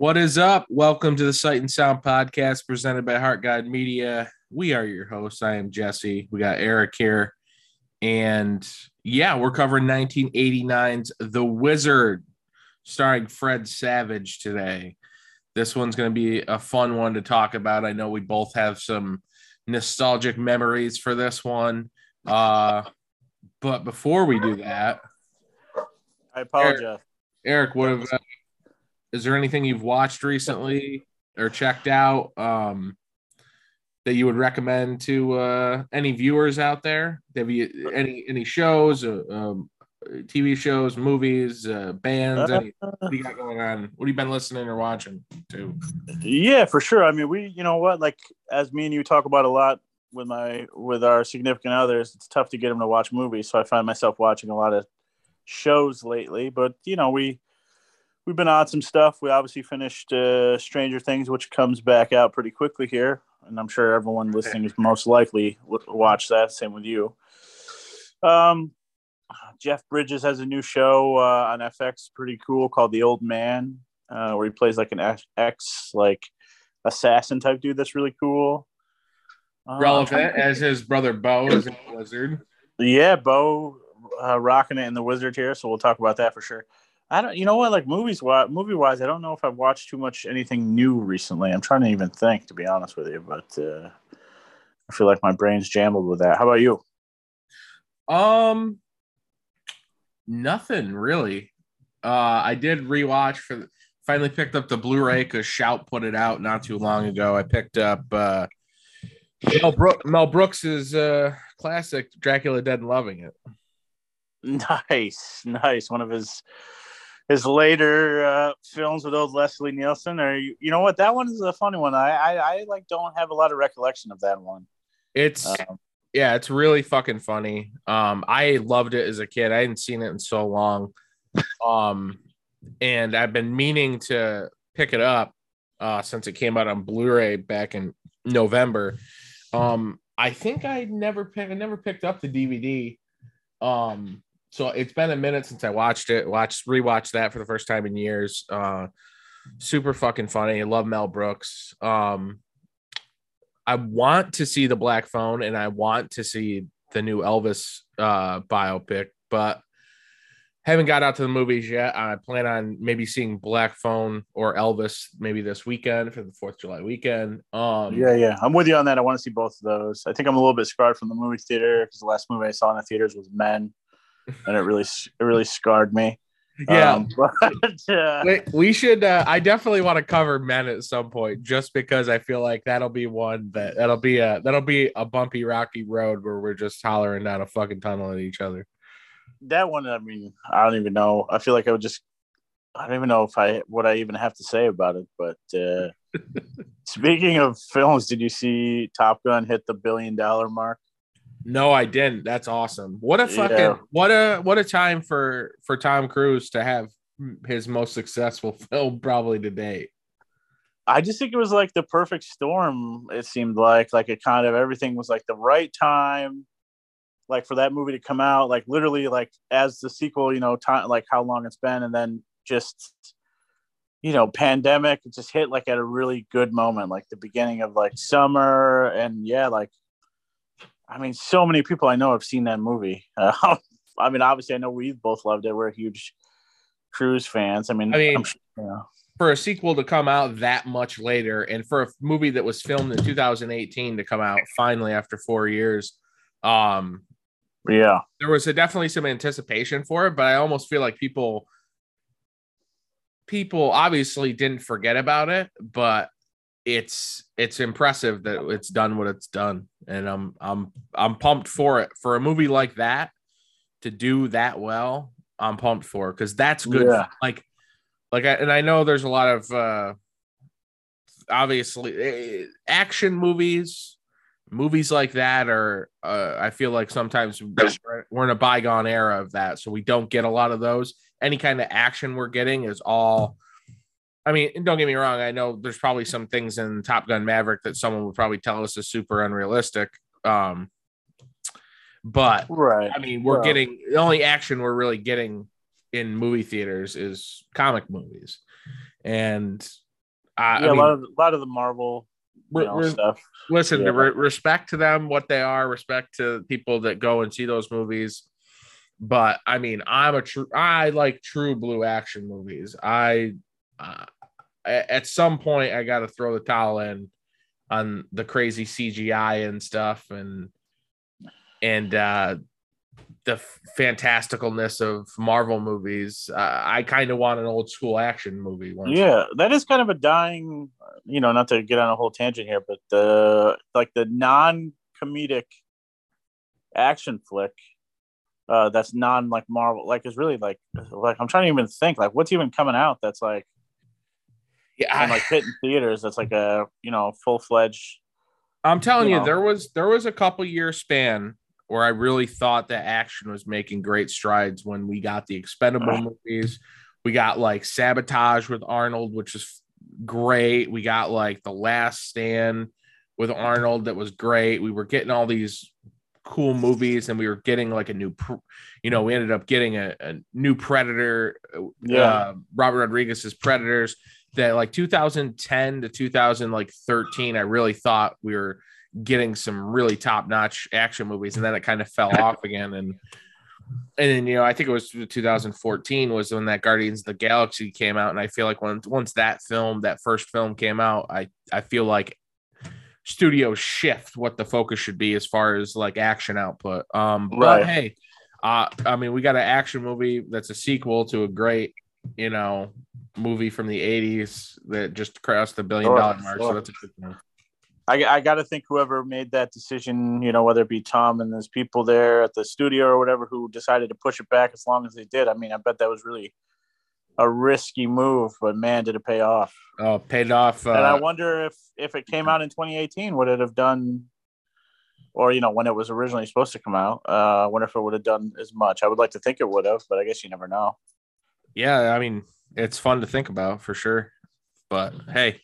What is up? Welcome to the Sight and Sound podcast presented by Heart Guide Media. We are your hosts. I am Jesse. We got Eric here. And yeah, we're covering 1989's The Wizard, starring Fred Savage today. This one's going to be a fun one to talk about. I know we both have some nostalgic memories for this one. Uh, but before we do that, I apologize. Eric, what have, is there anything you've watched recently or checked out um, that you would recommend to uh, any viewers out there? Have you any any shows, uh, um, TV shows, movies, uh, bands? Any, what do you got going on? What have you been listening or watching to? Yeah, for sure. I mean, we, you know what, like as me and you talk about a lot with my with our significant others, it's tough to get them to watch movies. So I find myself watching a lot of shows lately. But you know, we we've been on some stuff. We obviously finished uh, Stranger Things, which comes back out pretty quickly here, and I'm sure everyone listening is most likely watch that. Same with you. Um, Jeff Bridges has a new show uh, on FX, pretty cool, called The Old Man, uh, where he plays like an ex like assassin type dude. That's really cool. Uh, Relevant as his brother Beau is a Wizard. yeah, Beau uh, rocking it in the Wizard here, so we'll talk about that for sure. I don't, you know what, like movies, movie wise, I don't know if I've watched too much anything new recently. I'm trying to even think, to be honest with you, but uh, I feel like my brain's jambled with that. How about you? Um, nothing really. Uh, I did rewatch for finally picked up the Blu-ray because Shout put it out not too long ago. I picked up uh, Mel, Brook, Mel Brooks's uh, classic Dracula Dead and Loving It. Nice, nice. One of his his later uh, films with old Leslie Nielsen. Or you, you know what? That one is a funny one. I, I I like don't have a lot of recollection of that one. It's Um, yeah, it's really fucking funny. Um, I loved it as a kid. I hadn't seen it in so long. Um, and I've been meaning to pick it up uh since it came out on Blu-ray back in November. Um, I think I never picked I never picked up the DVD. Um, so it's been a minute since I watched it. Watched rewatched that for the first time in years. Uh super fucking funny. I love Mel Brooks. Um I want to see the Black Phone and I want to see the new Elvis uh, biopic, but haven't got out to the movies yet. I plan on maybe seeing Black Phone or Elvis maybe this weekend for the Fourth of July weekend. Um, yeah, yeah, I'm with you on that. I want to see both of those. I think I'm a little bit scarred from the movie theater because the last movie I saw in the theaters was Men, and it really it really scarred me. yeah. Um, but uh, we, we should. Uh, I definitely want to cover men at some point, just because I feel like that'll be one that that'll be a that'll be a bumpy, rocky road where we're just hollering down a fucking tunnel at each other. that one, I mean, I don't even know. I feel like I would just. I don't even know if I what I even have to say about it. But uh, speaking of films, did you see Top Gun hit the billion dollar mark? No, I didn't. That's awesome. What a fucking Yeah. what a what a time for for Tom Cruise to have his most successful film probably to date. I just think it was like the perfect storm. It seemed like like it kind of everything was like the right time, like for that movie to come out. Like literally, like as the sequel, you know, time like how long it's been, and then just you know, pandemic. It just hit like at a really good moment, like the beginning of like summer, and yeah, like I mean, so many people I know have seen that movie. Uh, I mean, obviously, I know we both loved it. We're huge Cruise fans. I mean, I mean- sure, you know. For a sequel to come out that much later, and for a movie that was filmed in 2018 to come out finally after four years, um, yeah. there was a, definitely some anticipation for it, but I almost feel like people people obviously didn't forget about it, but it's it's impressive that it's done what it's done. And I'm I'm I'm pumped for it. For a movie like that to do that well, I'm pumped for because that's good. Yeah. Like like I, and I know there's a lot of uh obviously eh, action movies movies like that are uh, i feel like sometimes we're, we're in a bygone era of that so we don't get a lot of those any kind of action we're getting is all i mean, don't get me wrong. I know there's probably some things in Top Gun Maverick that someone would probably tell us is super unrealistic. Um, but Right. I mean, we're Well- getting the only action we're really getting in movie theaters is comic movies, and I, yeah, I a mean, lot of a lot of the Marvel you know, stuff. listen, Yeah. to re- respect to them, what they are, respect to people that go and see those movies. But I mean, I'm a true, I like true blue action movies. I, uh, a- at some point, I got to throw the towel in on the crazy CGI and stuff, and and uh, the fantasticalness of Marvel movies. Uh, I kind of want an old school action movie. Yeah, that is kind of a dying. You know, not to get on a whole tangent here, but the like the non-comedic action flick uh that's non like Marvel like is really like like I'm trying to even think like what's even coming out that's like yeah. and like hitting theaters that's like a you know full fledged I'm telling you you, know. there was there was a couple year span where I really thought that action was making great strides when we got the expendable movies. We got like Sabotage with Arnold, which is great. We got like The Last Stand with Arnold that was great. We were getting all these cool movies and we were getting like a new you know, we ended up getting a, a new Predator Yeah. uh, Robert Rodriguez's Predators that like 2010 to 2013 I really thought we were getting some really top-notch action movies and then it kind of fell off again and and then you know I think it was 2014 was when that Guardians of the Galaxy came out and I feel like when once that film that first film came out I I feel like studios shift what the focus should be as far as like action output. Um but hey uh I mean we got an action movie that's a sequel to a great you know movie from the 80s that just crossed the billion dollar dollar mark so that's a good thing I, I got to think whoever made that decision, you know, whether it be Tom and those people there at the studio or whatever who decided to push it back as long as they did. I mean, I bet that was really a risky move, but man, did it pay off. oh paid off uh, and I wonder if if it came out in 2018, would it have done, or you know, when it was originally supposed to come out? Uh, I wonder if it would have done as much. I would like to think it would have, but I guess you never know. Yeah, I mean, it's fun to think about for sure. But hey,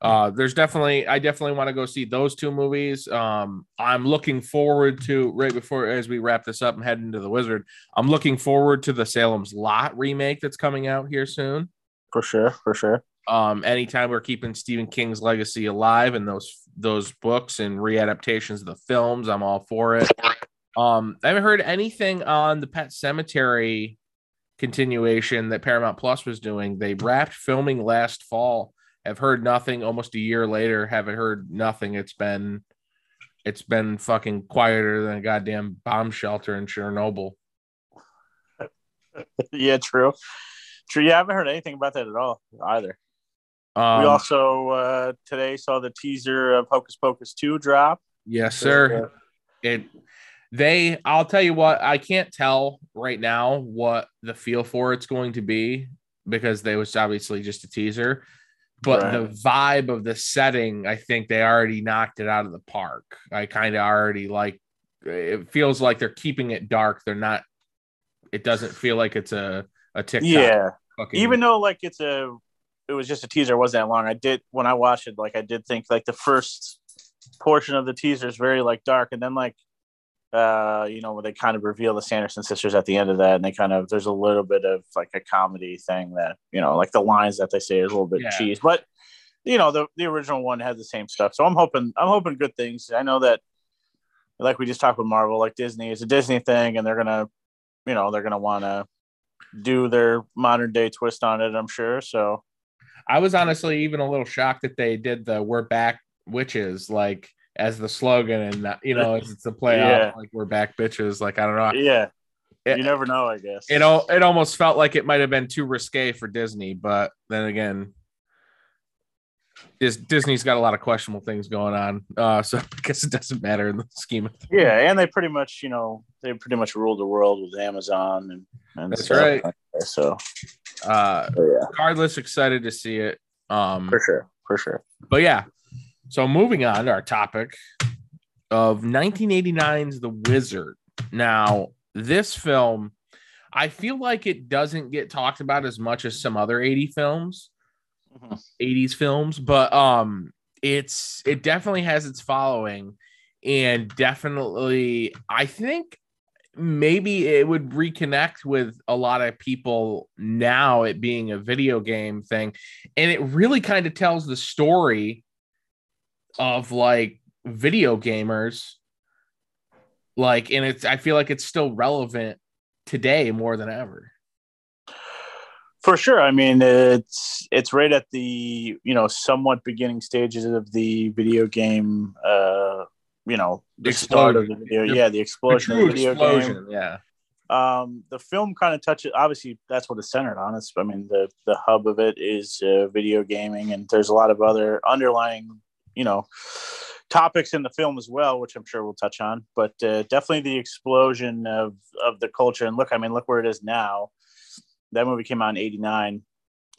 uh, there's definitely, I definitely want to go see those two movies. Um, I'm looking forward to right before as we wrap this up and head into the Wizard. I'm looking forward to the Salem's Lot remake that's coming out here soon. For sure, for sure. Um, anytime we're keeping Stephen King's legacy alive and those those books and readaptations of the films, I'm all for it. Um, I haven't heard anything on the Pet Sematary continuation that Paramount Plus was doing. They wrapped filming last fall. Have heard nothing. Almost a year later, haven't heard nothing. It's been it's been fucking quieter than a goddamn bomb shelter in Chernobyl. yeah, true. True. Yeah, I haven't heard anything about that at all either. Um, we also uh, today saw the teaser of Hocus Pocus 2 drop. yes, sir. it they i'll tell you what i can't tell right now what the feel for it's going to be because they was obviously just a teaser but Right. the vibe of the setting i think they already knocked it out of the park i kind of already like it feels like they're keeping it dark they're not it doesn't feel like it's a a TikTok Yeah. fucking, Even though like it's a it was just a teaser, it wasn't that long. I did when I watched it, like I did think like the first portion of the teaser is very like dark, and then like uh you know when they kind of reveal the Sanderson sisters at the end of that, and they kind of there's a little bit of like a comedy thing that you know like the lines that they say is a little bit Yeah. cheese, but you know the the original one had the same stuff. So I'm hoping I'm hoping good things. I know that like we just talked with Marvel, like Disney is a Disney thing, and they're gonna you know they're gonna want to do their modern day twist on it. I'm sure. So i was honestly even a little shocked that they did the we're back witches like as the slogan and you know it's the play Yeah. like we're back bitches like i don't know yeah, It- you never know. I guess it it almost felt like it might have been too risque for Disney, but then again, Disney's got a lot of questionable things going on, uh, so I guess it doesn't matter in the scheme of things. Yeah, and they pretty much you know they pretty much ruled the world with Amazon and and That's right. like that. So Uh, yeah, regardless, excited to see it. Um, for sure, for sure. but yeah, so moving on to our topic of 1989's The Wizard. Now, this film, I feel like it doesn't get talked about as much as some other 80 films. Mhm. 80s films, but um it's it definitely has its following and definitely I think maybe it would reconnect with a lot of people now it being a video game thing and it really kind of tells the story of like video gamers like and it's i feel like it's still relevant today more than ever For sure. I mean, it's it's right at the you know somewhat beginning stages of the video game. Uh, you know, the start of the video. The- Yeah, the explosion of the video game. yeah Um, the film kind of touches. Obviously, that's what it's centered on. It's. I mean, the the hub of it is uh, video gaming, and there's a lot of other underlying, you know, topics in the film as well, which I'm sure we'll touch on. But uh, definitely the explosion of of the culture. And look, I mean, look where it is now. That movie came out in '89.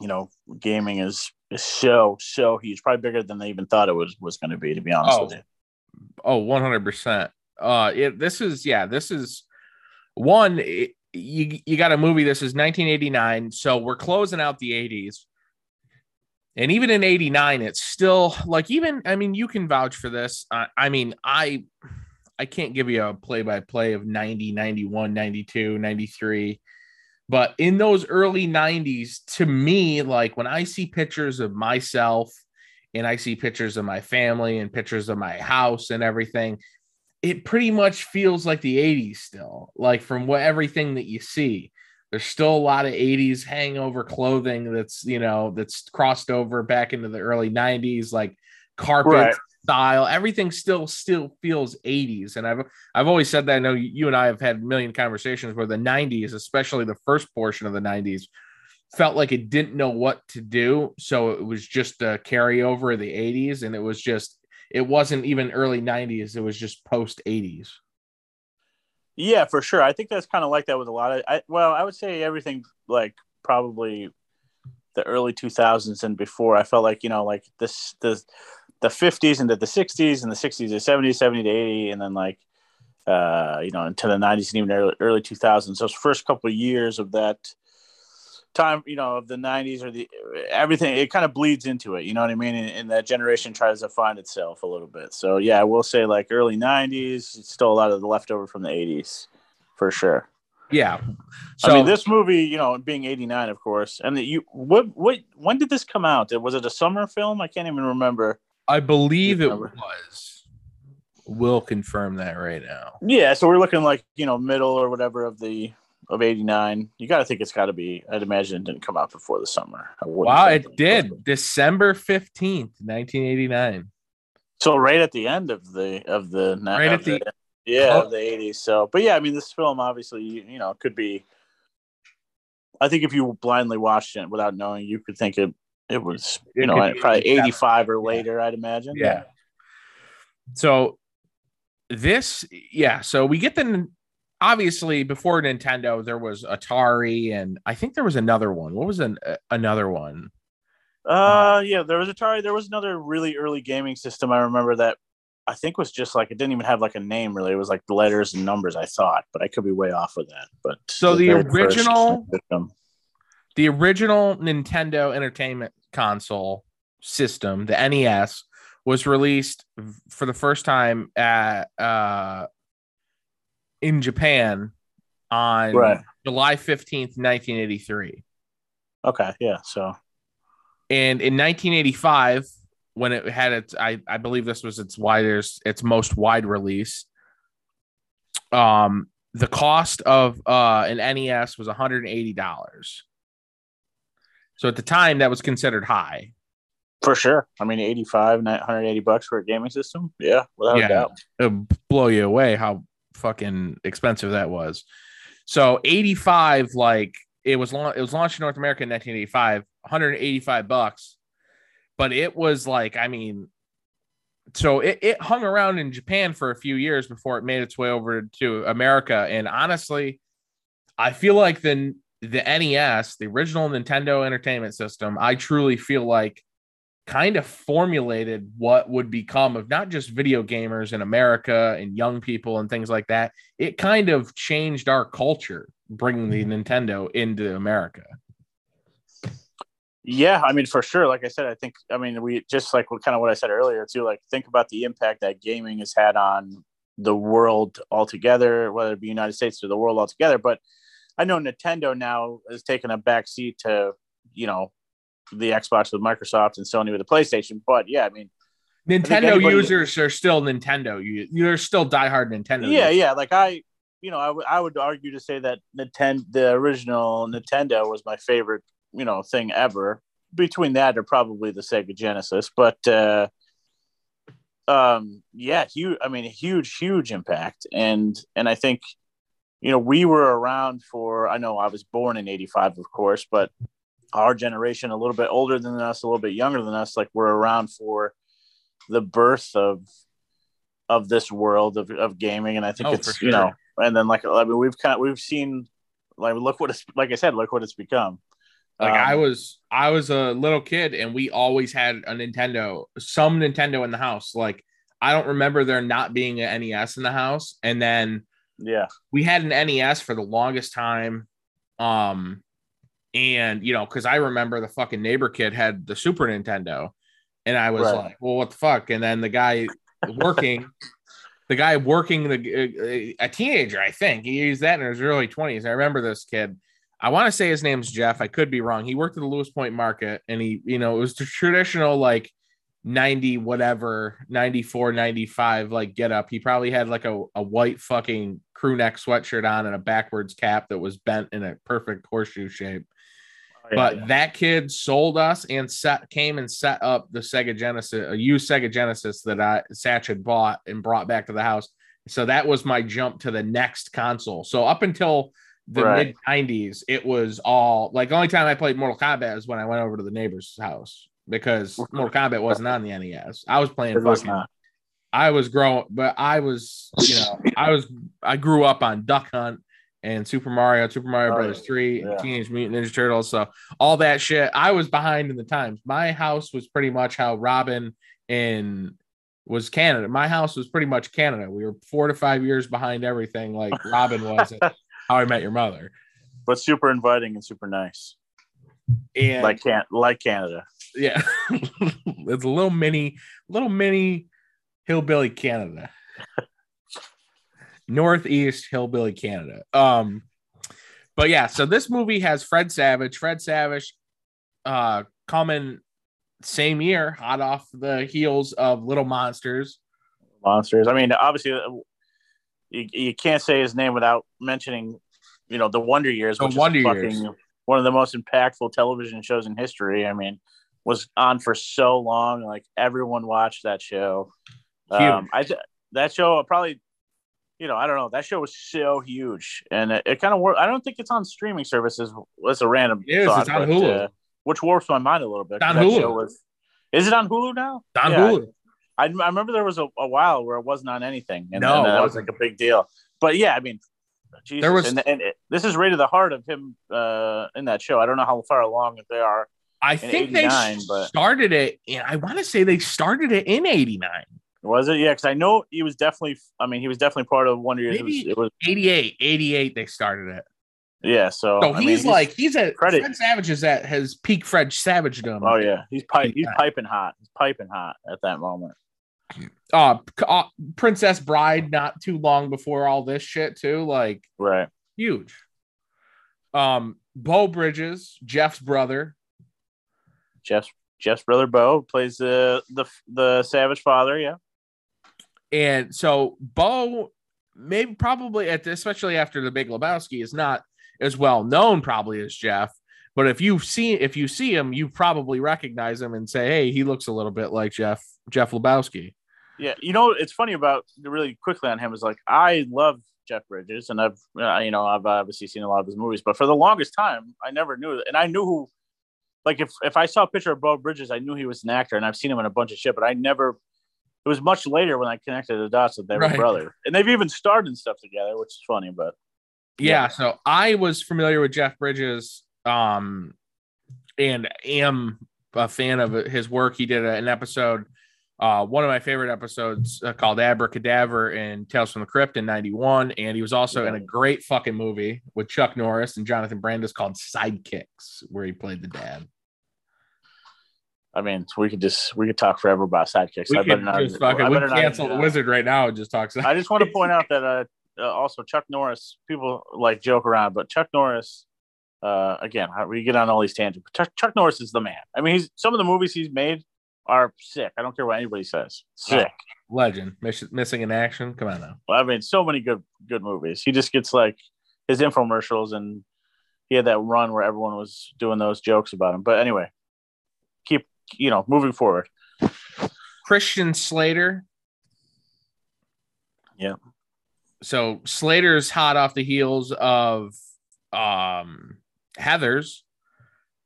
You know, gaming is is so so huge, probably bigger than they even thought it was was going to be. To be honest Oh. with you. Oh, 100%. Uh it, this is yeah, this is one it, you you got a movie this is 1989, so we're closing out the 80s. And even in 89 it's still like even I mean you can vouch for this. I, I mean, I I can't give you a play by play of 90, 91, 92, 93. But in those early 90s, to me, like when I see pictures of myself and I see pictures of my family and pictures of my house and everything, it pretty much feels like the 80s still. Like from what everything that you see, there's still a lot of 80s hangover clothing that's, you know, that's crossed over back into the early 90s, like carpet Right. style. Everything still still feels 80s. And I've I've always said that I know you and I have had a million conversations where the 90s, especially the first portion of the 90s, felt like it didn't know what to do. So it was just a carryover of the 80s. And it was just, it wasn't even early 90s. It was just post 80s. Yeah, for sure. I think that's kind of like that with a lot of. I, well, I would say everything like probably the early 2000s and before. I felt like you know like this the the 50s into the 60s and the 60s to 70s, 70 to 80, and then like uh you know into the 90s and even early, early 2000s. Those first couple of years of that time, you know, of the 90s or the everything, it kind of bleeds into it. You know what I mean? And, and that generation tries to find itself a little bit. So yeah, I will say like early 90s, it's still a lot of the leftover from the 80s for sure. Yeah. So I mean, this movie, you know, being '89, of course, and the, you, what, what, when did this come out? Was it a summer film? I can't even remember. I believe it was. We'll confirm that right now. Yeah, so we're looking like you know middle or whatever of the of '89. You got to think it's got to be. I'd imagine it didn't come out before the summer. Wow, think it did. December 15th, 1989. So right at the end of the of the Right of at the- yeah Oh. of the '80s. So, but yeah, I mean, this film obviously you, you know could be. I think if you blindly watched it without knowing, you could think it it was you It know probably 85 or later. I'd imagine. Yeah. So this, yeah. So we get the obviously before Nintendo, there was Atari, and I think there was another one. What was an, uh, another one? Uh, yeah, there was Atari. There was another really early gaming system. I remember that. I think was just like it didn't even have like a name really. It was like letters and numbers. I thought, but I could be way off with that. But So the first original- The original Nintendo Entertainment Console system, the NES, was released for the first time at uh in Japan on Right. July 15th, 1983. Okay, yeah. So And in 1985, when it had its, I, I believe this was its widest, its most wide release. Um, the cost of uh an NES was 180 dollars. So at the time, that was considered high. for sure. I mean, 85, 180 bucks for a gaming system. Yeah, without Yeah. a doubt. It would blow you away how fucking expensive that was. So 85, like it was lau- it was launched in North America in 1985, 185 bucks. But it was like, I mean, so it, it hung around in Japan for a few years before it made its way over to America. And honestly, I feel like the the NES, the original Nintendo Entertainment System, I truly feel like kind of formulated what would become of not just video gamers in America and young people and things like that. It kind of changed our culture bringing the mm-hmm. Nintendo into America. Yeah, I mean, for sure. Like I said, I think, I mean, we just like what kind of what I said earlier too. Like, think about the impact that gaming has had on the world altogether, whether it be United States or the world altogether. But I know Nintendo now has taken a back seat to, you know, the Xbox with Microsoft and Sony with the PlayStation. But yeah, I mean, Nintendo anybody- users are still Nintendo. You you're still diehard Nintendo. yeah, users. yeah. Like I, you know, I would I would argue to say that Nintendo, the original Nintendo, was my favorite, you know, thing ever. Between that or probably the Sega Genesis, but uh, um, yeah, huge. I mean, huge, huge impact, and and I think, you know, we were around for. I know I was born in '85, of course, but our generation, a little bit older than us, a little bit younger than us, like we're around for the birth of of this world of, of gaming and i think Oh, it's for you know and then like i mean we've kind of we've seen like look what it's like i said look what it's become Like Um, I was I was a little kid and we always had a Nintendo, some Nintendo in the house. Like I don't remember there not being an NES in the house. And then yeah we had an NES for the longest time. Um and you know, because I remember the fucking neighbor kid had the Super Nintendo, and I was Right. like, well, what the fuck? And then the guy working, the guy working the uh, uh, a teenager, I think he used that in his early 20s. I remember this kid. I want to say his name's Jeff. I could be wrong. He worked at the Lewis Point Market and he, you know, it was the traditional like 90 whatever, 94, 95 like get up. He probably had like a, a white fucking crew neck sweatshirt on and a backwards cap that was bent in a perfect horseshoe shape. Oh, yeah, But yeah. that kid sold us and set came and set up the Sega Genesis, a used Sega Genesis that I Satch had bought and brought back to the house. So that was my jump to the next console. So up until the Right. mid 90s, it was all like the only time I played Mortal Kombat was when I went over to the neighbor's house because Mortal Kombat wasn't on the NES. I was playing it was fucking not I was growing, but I was, you know, I was, I grew up on Duck Hunt and Super Mario, Super Mario Oh, Brothers 3, yeah. Teenage Mutant Ninja Turtles. So all that shit, I was behind in the times. My house was pretty much how Robin in was Canada. My house was pretty much Canada. We were four to five years behind everything, like Robin was at How I Met Your Mother. but super inviting and super nice And like can like canada yeah, it's a little mini, little mini hillbilly Canada, northeast hillbilly Canada. Um, but yeah, so this movie has Fred Savage. Fred Savage, uh, coming same year, hot off the heels of Little Monsters. monsters i mean obviously uh, you, you can't say his name without mentioning you know the wonder years The which Wonder is Years. fucking one of the most impactful television shows in history i mean was on for so long like everyone watched that show um, i that show probably you know i don't know that show was so huge and it, it kind of worked i don't think it's on streaming services that's a random is. thought, It's on but, Hulu. uh, which warps my mind a little bit It's on Hulu. was- is it on hulu now Don Yeah, Hulu. I, I remember there was a, a while where it wasn't on anything, and, No, and it that was like a big deal. But yeah, I mean, Jesus, There was- and, and it, this is rated the heart of him uh, in that show. I don't know how far along they are. I think they but- started it. And I want to say they started it in '89, Was it? Yeah, because I know he was definitely. I mean, he was definitely part of Wonder Years. It was, it was '88, '88. They started it. yeah. So, So I he's mean, like he's at credit. Fred Savage is at his peak Fred Savage dome. oh yeah, he's pipe, he's piping hot. He's piping hot at that moment. Uh, uh, Princess Bride not too long before all this shit too. Like Right. huge. Um, Beau Bridges, Jeff's brother. Jeff's Jeff's brother Beau plays the the the Savage father. Yeah. And so Beau, maybe probably at especially after the Big Lebowski, is not as well known probably as Jeff. But if you see if you see him, you probably recognize him and say, "Hey, he looks a little bit like Jeff Jeff Lebowski." Yeah, you know, it's funny about really quickly on him is like I love Jeff Bridges, and I've uh, you know I've obviously seen a lot of his movies, but for the longest time I never knew, and I knew who, like if if I saw a picture of Beau Bridges, I knew he was an actor, and I've seen him in a bunch of shit, but I never. It was much later when I connected the dots that they were Right. brother, and they've even starred in stuff together, which is funny. But yeah, Yeah. so i was familiar with jeff bridges um and am a fan of his work he did an episode uh one of my favorite episodes uh, called abracadaver in tales from the crypt in 91 and he was also in a great fucking movie with chuck norris and jonathan brandis called sidekicks where he played the dad I mean, we could just we could talk forever about sidekicks. We I could not. just fucking we cancel the wizard right now and just talk. I just want to point out that uh, uh, also Chuck Norris. People like joke around, but Chuck Norris. Uh, again, we get on all these tangents. But Chuck, Chuck Norris is the man. I mean, he's some of the movies he's made are sick. I don't care what anybody says. Sick. legend miss, missing in action. Come on now. Well, I mean, so many good good movies. He just gets like his infomercials, and he had that run where everyone was doing those jokes about him. But anyway, keep you know moving forward. Christian Slater. Yeah. So Slater's hot off the heels of um Heather's.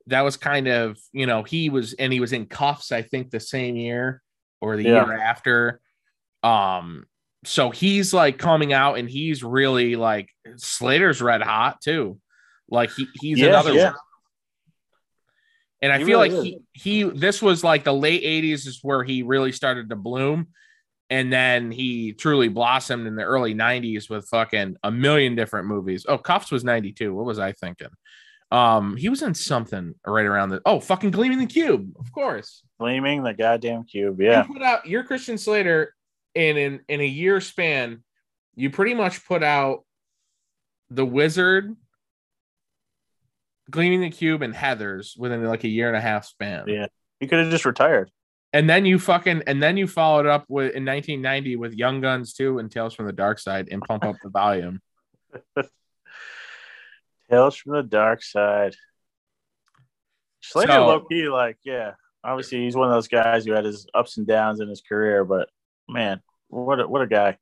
That was kind of, you know, he was and he was in Kuffs, I think, the same year or the Yeah. year after. Um, so he's like coming out and he's really like Slater's red hot too. Like he, he's Yeah, another yeah. And I He feel really like he, he this was like the late 80s is where he really started to bloom. And then he truly blossomed in the early 90s with fucking a million different movies. Oh, Kuffs was 92. What was I thinking? Um, he was in something right around the oh fucking gleaming the cube, of course. Gleaming the goddamn cube. Yeah. You put out your Christian Slater in in in a year span, you pretty much put out the wizard, gleaming the cube, and Heather's within like a year and a half span. Yeah. You could have just retired. And then you fucking and then you followed up with in 1990 with Young Guns 2 and Tales from the Dark Side and pump up the volume. Tales from the dark side. Slater, So- low key, like, yeah. Obviously, he's one of those guys who had his ups and downs in his career, but man, what a, what a guy.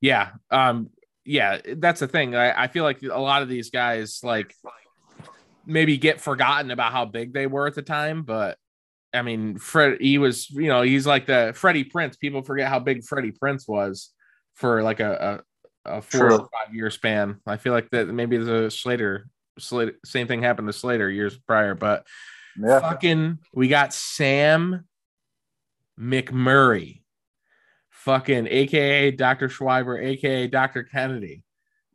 Yeah. Um yeah, that's the thing. I, I feel like a lot of these guys like maybe get forgotten about how big they were at the time, but I mean, Fred he was, you know, he's like the Freddie Prinze. People forget how big Freddie Prinze was for like a a, a four True. or five year span. I feel like that maybe the Slater Slater same thing happened to Slater years prior, but Yeah. fucking we got Sam McMurray, fucking aka Dr. Schweiber, aka Dr. Kennedy.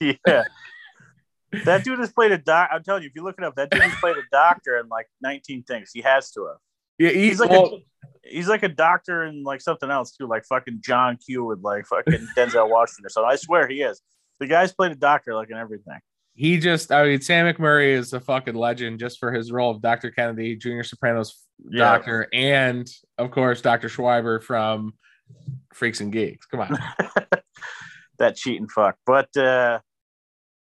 yeah. That dude has played a doc. I'm telling you, if you look it up, that dude has played a doctor in like 19 things. He has to have. Yeah, He's like well, a, he's like a doctor and like something else too, like fucking John Q with like fucking Denzel Washington or something. I swear he is. The guy's played a doctor like in everything. he just I mean Sam McMurray is a fucking legend just for his role of Dr. Kennedy, Junior Sopranos Yeah. doctor, and of course Dr. Schweiber from Freaks and Geeks. Come on. that cheating fuck. But uh,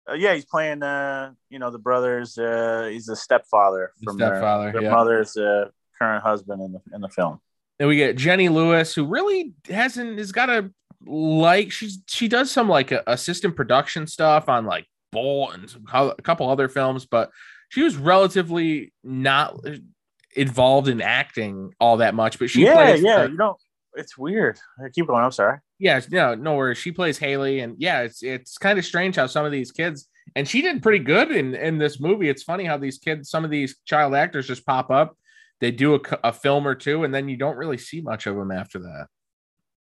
uh, yeah, he's playing uh, you know, the brothers. Uh, he's the stepfather from their- stepfather, their, yeah. mother's uh, current husband in the in the film. And we get Jenny Lewis, who really hasn't has got a like she's she does some like uh, assistant production stuff on like Bull and some, a couple other films, but she was relatively not involved in acting all that much. But she yeah, plays yeah. the- you know, it's weird. I keep going. I'm sorry. yeah, no, no worries. She plays Haley, and yeah, it's it's kind of strange how some of these kids and she did pretty good in in this movie. It's funny how these kids, some of these child actors, just pop up. They do a film or two, and then you don't really see much of them after that.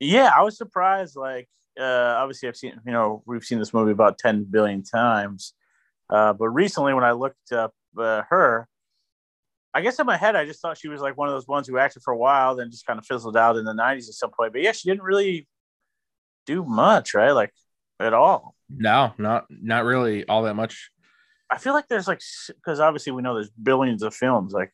Yeah, I was surprised. Like, uh, obviously, I've seen, you know, we've seen this movie about 10 billion times. Uh, but recently, when I looked up uh, her, I guess in my head, I just thought she was like one of those ones who acted for a while, then just kind of fizzled out in the 90s at some point. But yeah, she didn't really do much, right? Like, at all. No, not not really all that much. I feel like there's like, because obviously we know there's billions of films. Like,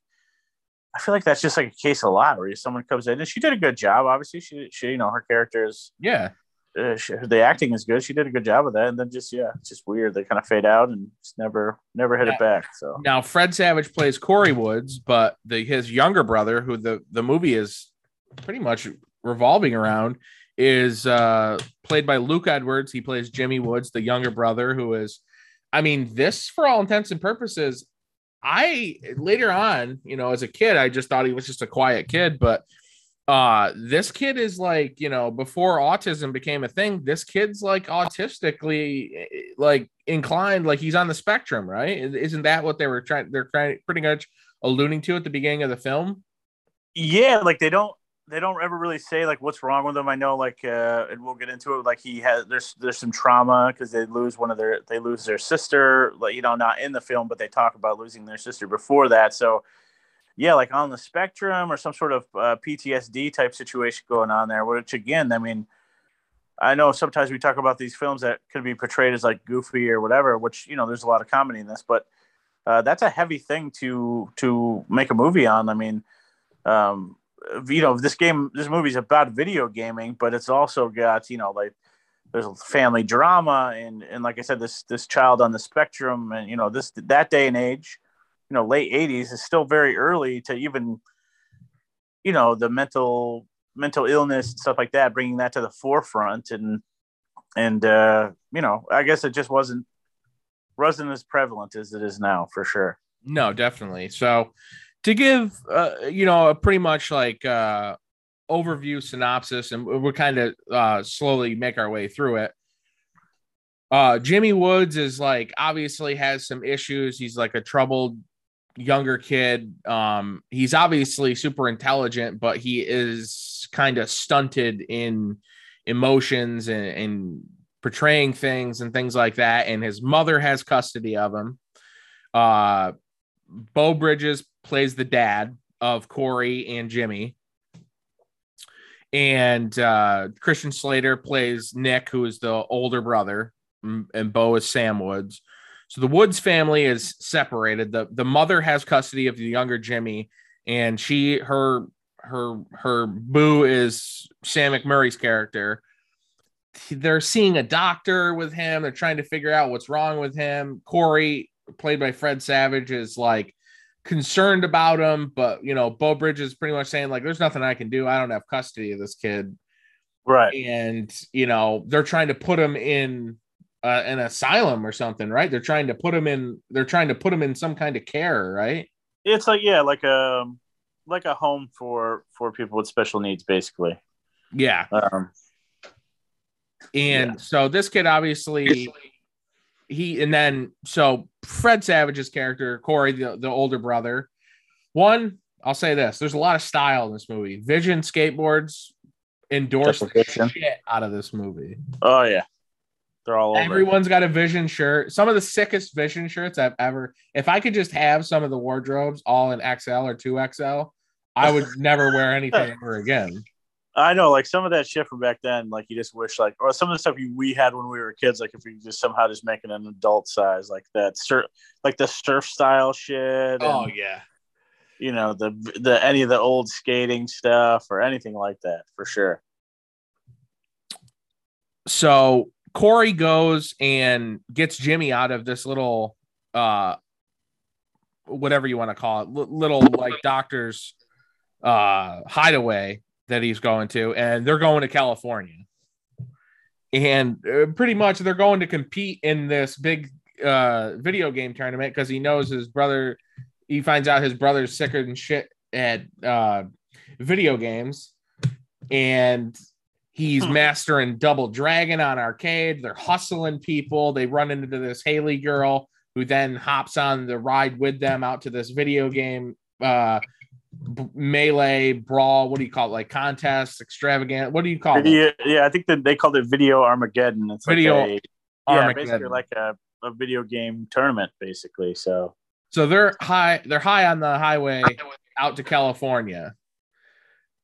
I feel like that's just like a case a lot where someone comes in and she did a good job. Obviously, she, she you know, her character is Yeah, uh, she, the acting is good. She did a good job of that, and then just yeah, it's just weird. They kind of fade out and just never never hit Yeah. it back. So Now Fred Savage plays Corey Woods, but the his younger brother, who the the movie is pretty much revolving around, is uh played by Luke Edwards. He plays Jimmy Woods, the younger brother, who is, I mean, this for all intents and purposes. I later on, you know, as a kid, I just thought he was just a quiet kid, but uh this kid is like you know before autism became a thing this kid's like autistically eh, like inclined like he's on the spectrum right isn't that what they were trying they're trying pretty much alluding to at the beginning of the film yeah, like they don't they don't ever really say like what's wrong with him. I know like uh, and we'll get into it. Like he has there's there's some trauma because they lose one of their they lose their sister. Like you know not in the film, but they talk about losing their sister before that. So yeah, like on the spectrum or some sort of uh, PTSD type situation going on there. Which again, I mean, I know sometimes we talk about these films that could be portrayed as like goofy or whatever, which you know, there's a lot of comedy in this, but uh, that's a heavy thing to to make a movie on. I mean, um, you know, this game, this movie's about video gaming, but it's also got you know like there's a family drama and and like I said, this this child on the spectrum, and you know this that day and age, you know, late '80s is still very early to even, you know, the mental mental illness and stuff like that, bringing that to the forefront, and and uh, you know, I guess it just wasn't wasn't as prevalent as it is now for sure. No, definitely. So to give uh, you know a pretty much like uh overview synopsis and we'll kind of uh slowly make our way through it uh jimmy woods is like obviously has some issues he's like a troubled younger kid um he's obviously super intelligent but he is kind of stunted in emotions and, and portraying things and things like that and his mother has custody of him uh Beau Bridges plays the dad of Corey and Jimmy. And uh, Christian Slater plays Nick, who is the older brother, and Beau is Sam Woods. So the Woods family is separated. The the mother has custody of the younger Jimmy, and she her her her boo is Sam McMurray's character. They're seeing a doctor with him. They're trying to figure out what's wrong with him. Corey, played by Fred Savage, is like concerned about him, but you know, Bo Bridge is pretty much saying like, "There's nothing I can do. I don't have custody of this kid." Right. And you know, they're trying to put him in uh, an asylum or something, right? They're trying to put him in. They're trying to put him in some kind of care, right? It's like yeah, like a like a home for for people with special needs, basically. Yeah. Um, And Yeah. so this kid obviously he and then so Fred Savage's character, Corey, the, the older brother. One, I'll say this: there's a lot of style in this movie. Vision skateboards endorsed the shit out of this movie. oh yeah, they're all over. it. Everyone's got a Vision shirt. Some of the sickest Vision shirts I've ever. If I could just have some of the wardrobes all in XL or two XL, I would never wear anything ever again. I know, like some of that shit from back then, like you just wish, like, or some of the stuff you, we had when we were kids, like if we just somehow just make it an adult size, like that surf, like the surf style shit. Oh, and, yeah. you know the the any of the old skating stuff or anything like that for sure. so Corey goes and gets Jimmy out of this little uh whatever you want to call it, little like doctor's uh hideaway that he's going to and they're going to California. And uh, pretty much they're going to compete in this big uh video game tournament because he knows his brother he finds out his brother's sicker than shit at uh video games and He's Hmm. mastering Double Dragon on arcade. They're hustling people. They run into this Haley girl who then hops on the ride with them out to this video game uh b- melee brawl. What do you call it? Like contest, extravagant. What do you call it? Yeah, I think that they called it Video Armageddon. It's Video like a, yeah, basically like a, a video game tournament, basically. So So they're high. They're high on the highway out to California,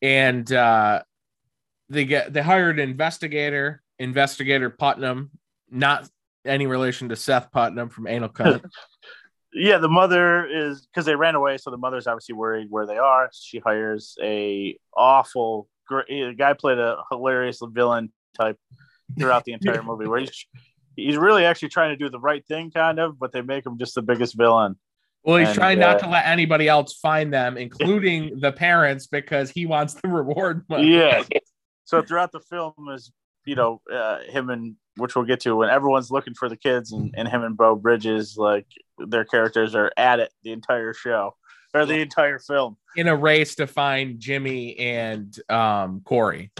and uh, they get they hired an investigator, investigator Putnam, not any relation to Seth Putnam from Anal Cut. yeah, the mother is because they ran away, so the mother's obviously worried where they are. She hires a awful gr- the guy played a hilarious villain type throughout the entire movie, where he's he's really actually trying to do the right thing, kind of, but they make him just the biggest villain. well, he's And, trying not uh, to let anybody else find them, including the parents, because he wants the reward money. Yeah. So throughout the film is you know uh, him and which we'll get to when everyone's looking for the kids and, and him and Beau Bridges like their characters are at it the entire show or the entire film. in a race to find Jimmy and um, Corey.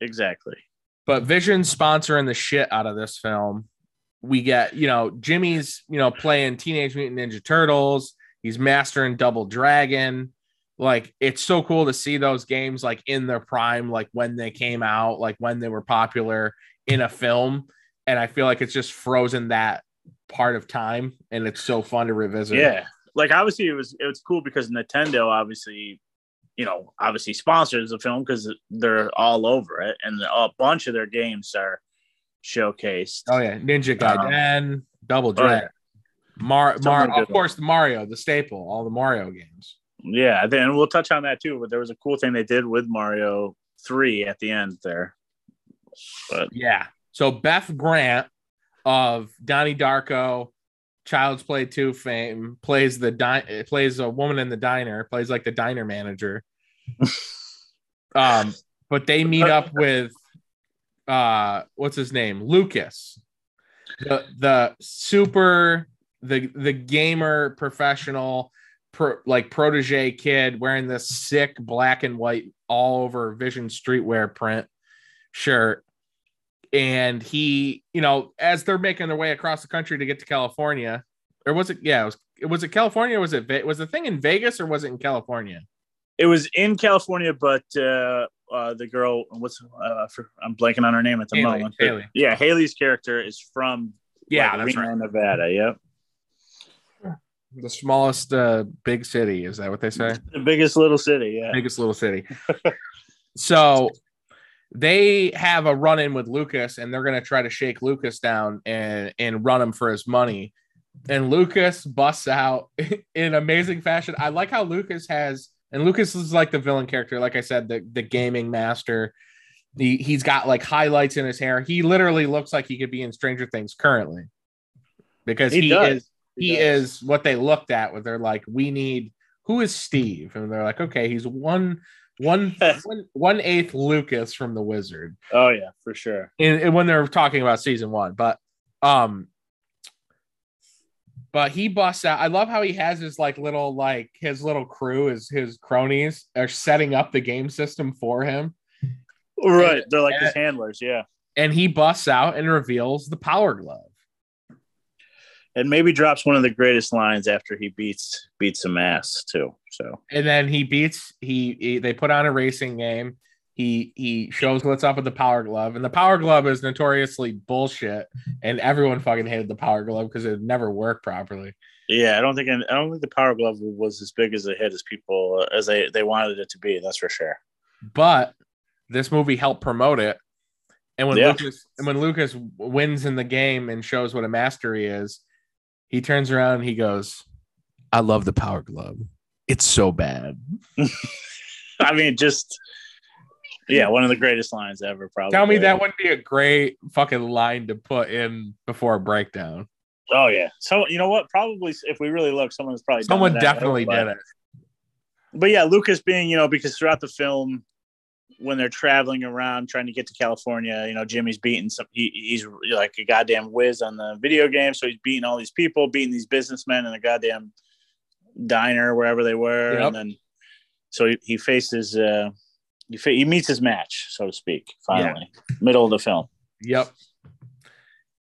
Exactly. but Vision's sponsoring the shit out of this film. We get, you know, Jimmy's, you know, playing Teenage Mutant Ninja Turtles. He's mastering Double Dragon. Like, it's so cool to see those games like in their prime, like when they came out, like when they were popular in a film. And I feel like it's just frozen that part of time, and it's so fun to revisit. Yeah. like obviously it was it was cool because Nintendo obviously, you know, obviously sponsors the film because they're all over it, and a bunch of their games are showcased. Oh yeah, Ninja um, Gaiden, Double Oh, Dragon, Mar, Mar of course the Mario, the staple, all the Mario games. Yeah, then we'll touch on that too. But there was a cool thing they did with Mario Three at the end there. But Yeah. So Beth Grant of Donnie Darko, Child's Play 2 fame, plays the di- plays a woman in the diner, plays like the diner manager. um, but they meet up with uh what's his name? Lucas. The the super the the gamer professional pro, like protege kid wearing this sick black and white all over Vision Streetwear print shirt and he, you know, as they're making their way across the country to get to California, or was it? Yeah, it was. Was it California? Or was it? Was the thing in Vegas or was it in California? it was in California, but uh, uh, the girl, what's uh, for, I'm blanking on her name at the Haley, moment. Haley. Yeah, Haley's character is from Yeah, like, that's Reno, right. Nevada. Yep, The smallest uh, big city is that what they say? the biggest little city. Yeah, Biggest little city. so they have a run in with Lucas, and they're gonna try to shake Lucas down and and run him for his money. And Lucas busts out in amazing fashion. I like how Lucas has, and Lucas is like the villain character, like I said, the, the gaming master. He, he's got like highlights in his hair. He literally looks like he could be in Stranger Things currently because He he, does. is he is what they looked at where they're like, we need who is Steve? And they're like, okay, he's one one one one eighth Lucas from the Wizard. Oh yeah, for sure. And, and when they're talking about season one, but um but he busts out. I love how he has his like little like his little crew, his his cronies are setting up the game system for him. Right, they're like and- his handlers. Yeah, And he busts out and reveals the power glove. And maybe drops one of the greatest lines after he beats beats some ass too. So and then he beats he, he they put on a racing game he he shows what's up with the power glove and the power glove is notoriously bullshit and everyone fucking hated the power glove because it never worked properly yeah, I don't think I don't think the Power Glove was as big as a hit as people as they they wanted it to be. That's for sure. but this movie helped promote it and when Yeah. lucas and when lucas wins in the game and shows what a mastery is he turns around and he goes i love the power glove it's so bad I mean, just yeah, one of the greatest lines ever. Probably. tell me that wouldn't be a great fucking line to put in before a breakdown Oh yeah. So you know what? Probably if we really look, someone's probably done Someone definitely But- did it. But yeah, Lucas being you know because throughout the film, when they're traveling around trying to get to California, you know Jimmy's beating some. He, he's like a goddamn whiz on the video game, so he's beating all these people, beating these businessmen in a goddamn diner wherever they were, Yep. and then so he, he faces. uh he, fa- he meets his match, so to speak. Finally, middle of the film. Yep.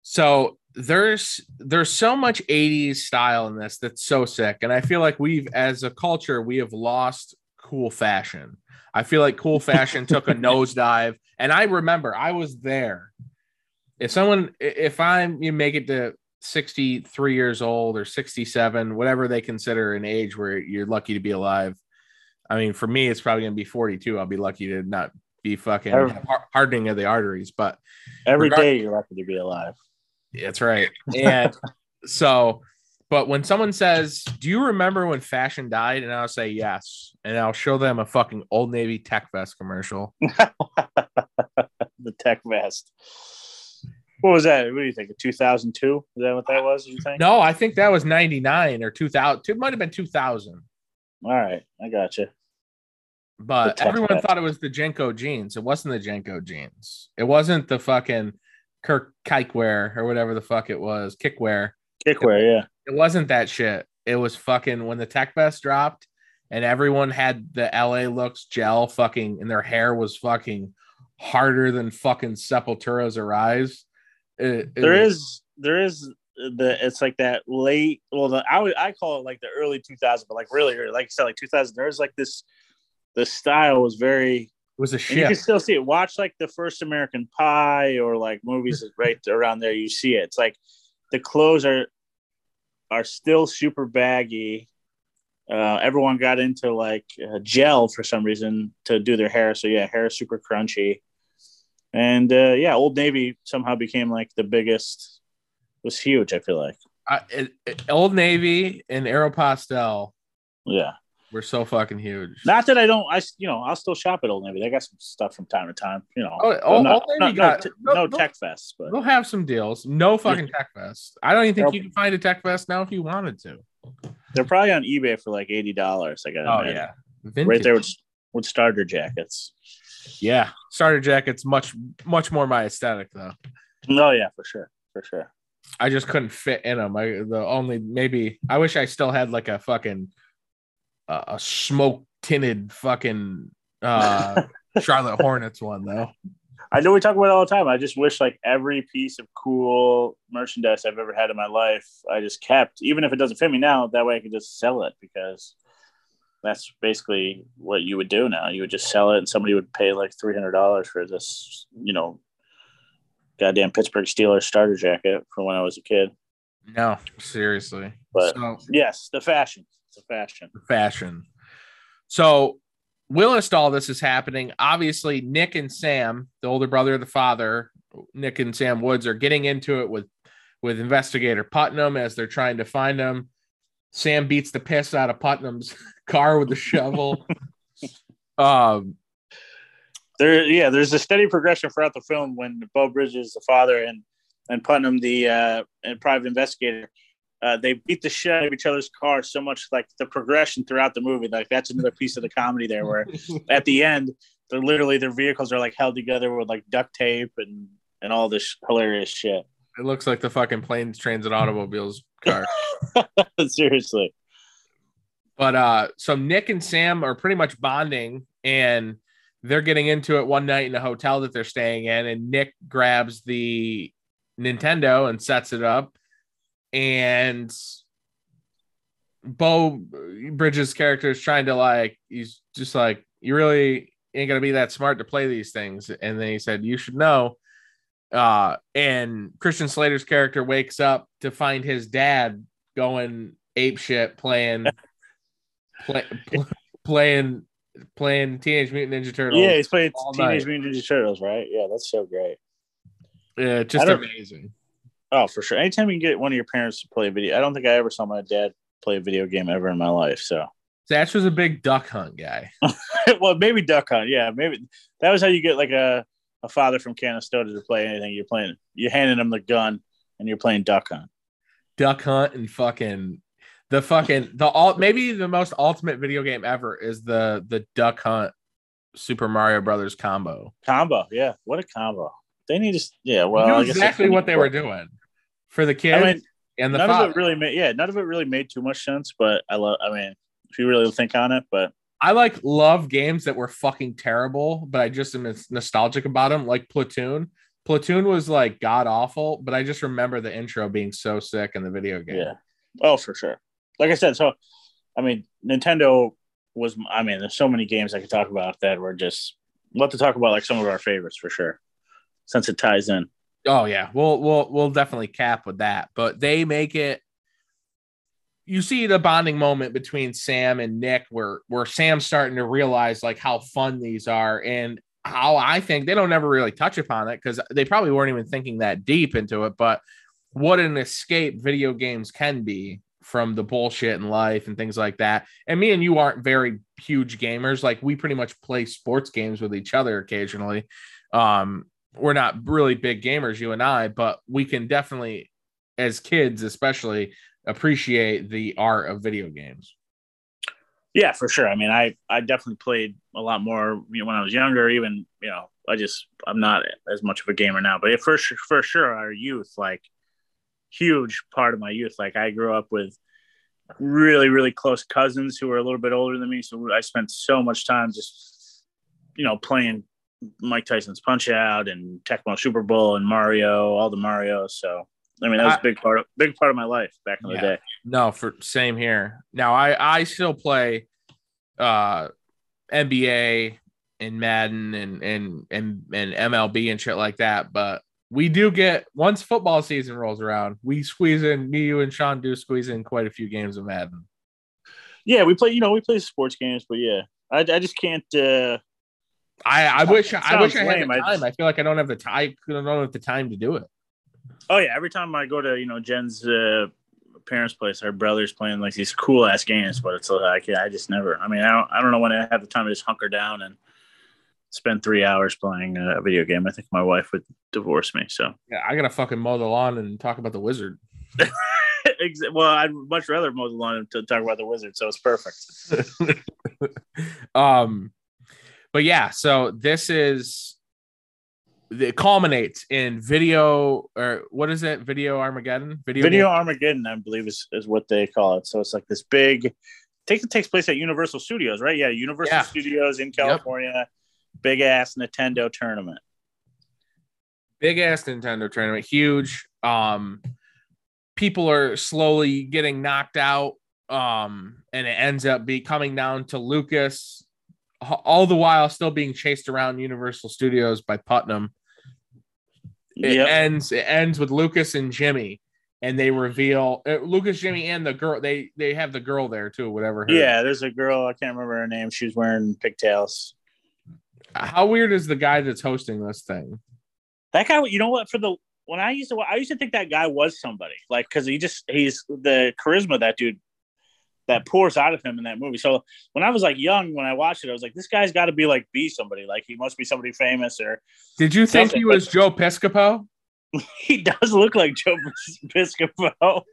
So there's there's so much 80s style in this that's so sick. And I feel like we've as a culture, we have lost cool fashion. I feel like cool fashion took a nosedive. And I remember I was there. If someone if I'm you make it to 63 years old or 67, whatever they consider an age where you're lucky to be alive. I mean, for me, it's probably gonna be 42. I'll be lucky to not be fucking Every- hardening of the arteries, but Every Regard- day you're lucky to be alive. that's right. And so, but when someone says, Do you remember when fashion died? And I'll say yes. And I'll show them a fucking old Navy tech vest commercial. the tech vest. What was that? What do you think? 2002? Is that what that was? You think? No, I think that was 99 or 2000. It might have been 2000. All right, I got you. But everyone vest. thought it was the JNCO jeans. It wasn't the JNCO jeans. It wasn't the fucking Kirk Kikwear or whatever the fuck it was, kikwear. Kikwear, yeah. It wasn't that shit. It was fucking when the tech vest dropped and everyone had the LA looks gel fucking and their hair was fucking harder than fucking Sepultura's Arise. It, it There was- is, there is the. It's like that late. Well, the I would I call it like the early 2000s, but like really, early, like I said, like 2000. There's like this. The style was very. was a And you can still see it. Watch like the first American Pie or like movies right around there. You see it. It's like the clothes are are still super baggy. Uh, everyone got into like uh, gel for some reason to do their hair. So yeah, hair is super crunchy. And uh, yeah, Old Navy somehow became like the biggest. Was huge. I feel like. It, it- Old Navy and Aeropostale Yeah. Were so fucking huge. Not that I don't. I you know I'll still shop at Old Navy. They got some stuff from time to time. You know. Oh, Old- not- Old Navy not- no got- no- no no- tech vest, but They'll have some deals. No fucking Tech Vest. I don't even think you can find a Tech Vest now if you wanted to. they're probably on eBay for like eighty dollars. I got Oh yeah, Vintage. right there with with starter jackets. Yeah, starter jackets much much more my aesthetic though. Oh yeah, for sure, for sure. I just couldn't fit in them. I the only maybe I wish I still had like a fucking a smoke tinted fucking uh Charlotte Hornets one though. I know we talk about it all the time. I just wish like every piece of cool merchandise I've ever had in my life, I just kept, even if it doesn't fit me now. That way, I could just sell it because that's basically what you would do now. You would just sell it, and somebody would pay like three hundred dollars for this, you know, goddamn Pittsburgh Steelers starter jacket from when I was a kid. No, seriously. But so, yes, the fashion, the fashion. fashion. So whilst all this is happening, obviously Nick and Sam, the older brother of the father, Nick and Sam Woods are getting into it with with investigator Putnam as they're trying to find him. Sam beats the piss out of Putnam's car with a shovel. um there yeah there's a steady progression throughout the film when Beau Bridges the father and and putnam the uh and private investigator uh, they beat the shit out of each other's cars so much like the progression throughout the movie like that's another piece of the comedy there where at the end they're literally their vehicles are like held together with like duct tape and and all this hilarious shit. It looks like the fucking planes, trains, and automobiles car. seriously. But uh so Nick and Sam are pretty much bonding and they're getting into it one night in a hotel that they're staying in and Nick grabs the Nintendo and sets it up and Beau Bridges character is trying to like he's just like you really ain't gonna be that smart to play these things and then he said you should know uh and Christian Slater's character wakes up to find his dad going ape shit playing play, pl- playing playing Teenage Mutant Ninja Turtles. yeah he's playing teenage night. mutant ninja turtles right yeah that's so great Yeah, just amazing. Oh, for sure. Anytime you can get one of your parents to play a video, I don't think I ever saw my dad play a video game ever in my life. So, Satch was a big duck hunt guy. well, maybe Duck Hunt. Yeah, maybe that was how you get like a, a father from Canastota to play anything. You're playing, you're handing him the gun and you're playing Duck Hunt. Duck hunt and fucking the fucking the all maybe the most ultimate video game ever is the the duck hunt Super Mario Brothers combo. Combo. Yeah. What a combo. They need to, yeah. Well, Well, I knew guess exactly what they were doing for the kids I mean, and the none father. of it really made, yeah, none of it really made too much sense, but I love, I mean, if you really think on it, but I like love games that were fucking terrible, but I just am nostalgic about them, like Platoon. Platoon was like god awful, but I just remember the intro being so sick in the video game. Yeah. Oh, for sure. Like I said, so I mean, Nintendo was. I mean, there's so many games I could talk about that were just. Have to talk about like some of our favorites for sure, since it ties in. Oh yeah, we'll we'll we'll definitely cap with that. But they make it. You see the bonding moment between Sam and Nick, where where Sam's starting to realize like how fun these are, and how I think they don't ever really touch upon it because they probably weren't even thinking that deep into it. But what an escape video games can be from the bullshit in life and things like that. And me and you aren't very huge gamers. Like we pretty much play sports games with each other occasionally. Um, we're not really big gamers, you and I, but we can definitely, as kids especially, appreciate the art of video games. Yeah, for sure. I mean, I I definitely played a lot more you know, when I was younger. Even you know, I just I'm not as much of a gamer now, but for sure, for sure, our youth, like huge part of my youth. Like I grew up with really really close cousins who were a little bit older than me, so I spent so much time just you know playing Mike Tyson's Punch Out and Tecmo Super Bowl and Mario, all the Marios. So I mean, that was a big part of big part of my life back in Yeah. the day. No, for same here. Now I I still play uh NBA and Madden and and and and MLB and shit like that, but we do get once football season rolls around, we squeeze in me, you, and Sean do squeeze in quite a few games of Madden. Yeah, we play. You know, we play sports games, but yeah, I, I just can't. uh I, I wish I wish I had lame. the time. I feel like I don't have the time. I don't have the time to do it. Oh yeah, every time I go to you know Jen's uh, parents' place, her brother's playing like these cool ass games, but it's like yeah, I just never. I mean, I don't. I don't know when I have the time to just hunker down and spend three hours playing a video game. I think my wife would divorce me. So, Yeah, I gotta fucking mow the lawn and talk about the wizard. Well, I'd much rather mow the lawn to talk about the wizard. So it's perfect. um, but yeah, so this is it culminates in video or what is it? Video Armageddon? Video, Video game? Armageddon, I believe, is, is what they call it. So it's like this big. Take it takes place at Universal Studios, right? Yeah, Universal Yeah. Studios in California. Big ass Nintendo tournament. big ass Nintendo tournament, huge. Um, people are slowly getting knocked out. Um, and it ends up be coming down to Lucas, all the while still being chased around Universal Studios by Putnam. It Yep. ends. It ends with Lucas and Jimmy, and they reveal uh, Lucas, Jimmy, and the girl. They they have the girl there too. Whatever. her- Yeah, there's a girl. I can't remember her name. She was wearing pigtails. How weird is the guy that's hosting this thing? That guy. You know what? For the when I used to, I used to think that guy was somebody. Like because he just he's the charisma that dude that pours out of him in that movie. So when I was like young, when I watched it, I was like, this guy's got to be like be somebody. Like he must be somebody famous or Did you think Something, he was Joe Piscopo? he does look like Joe Piscopo.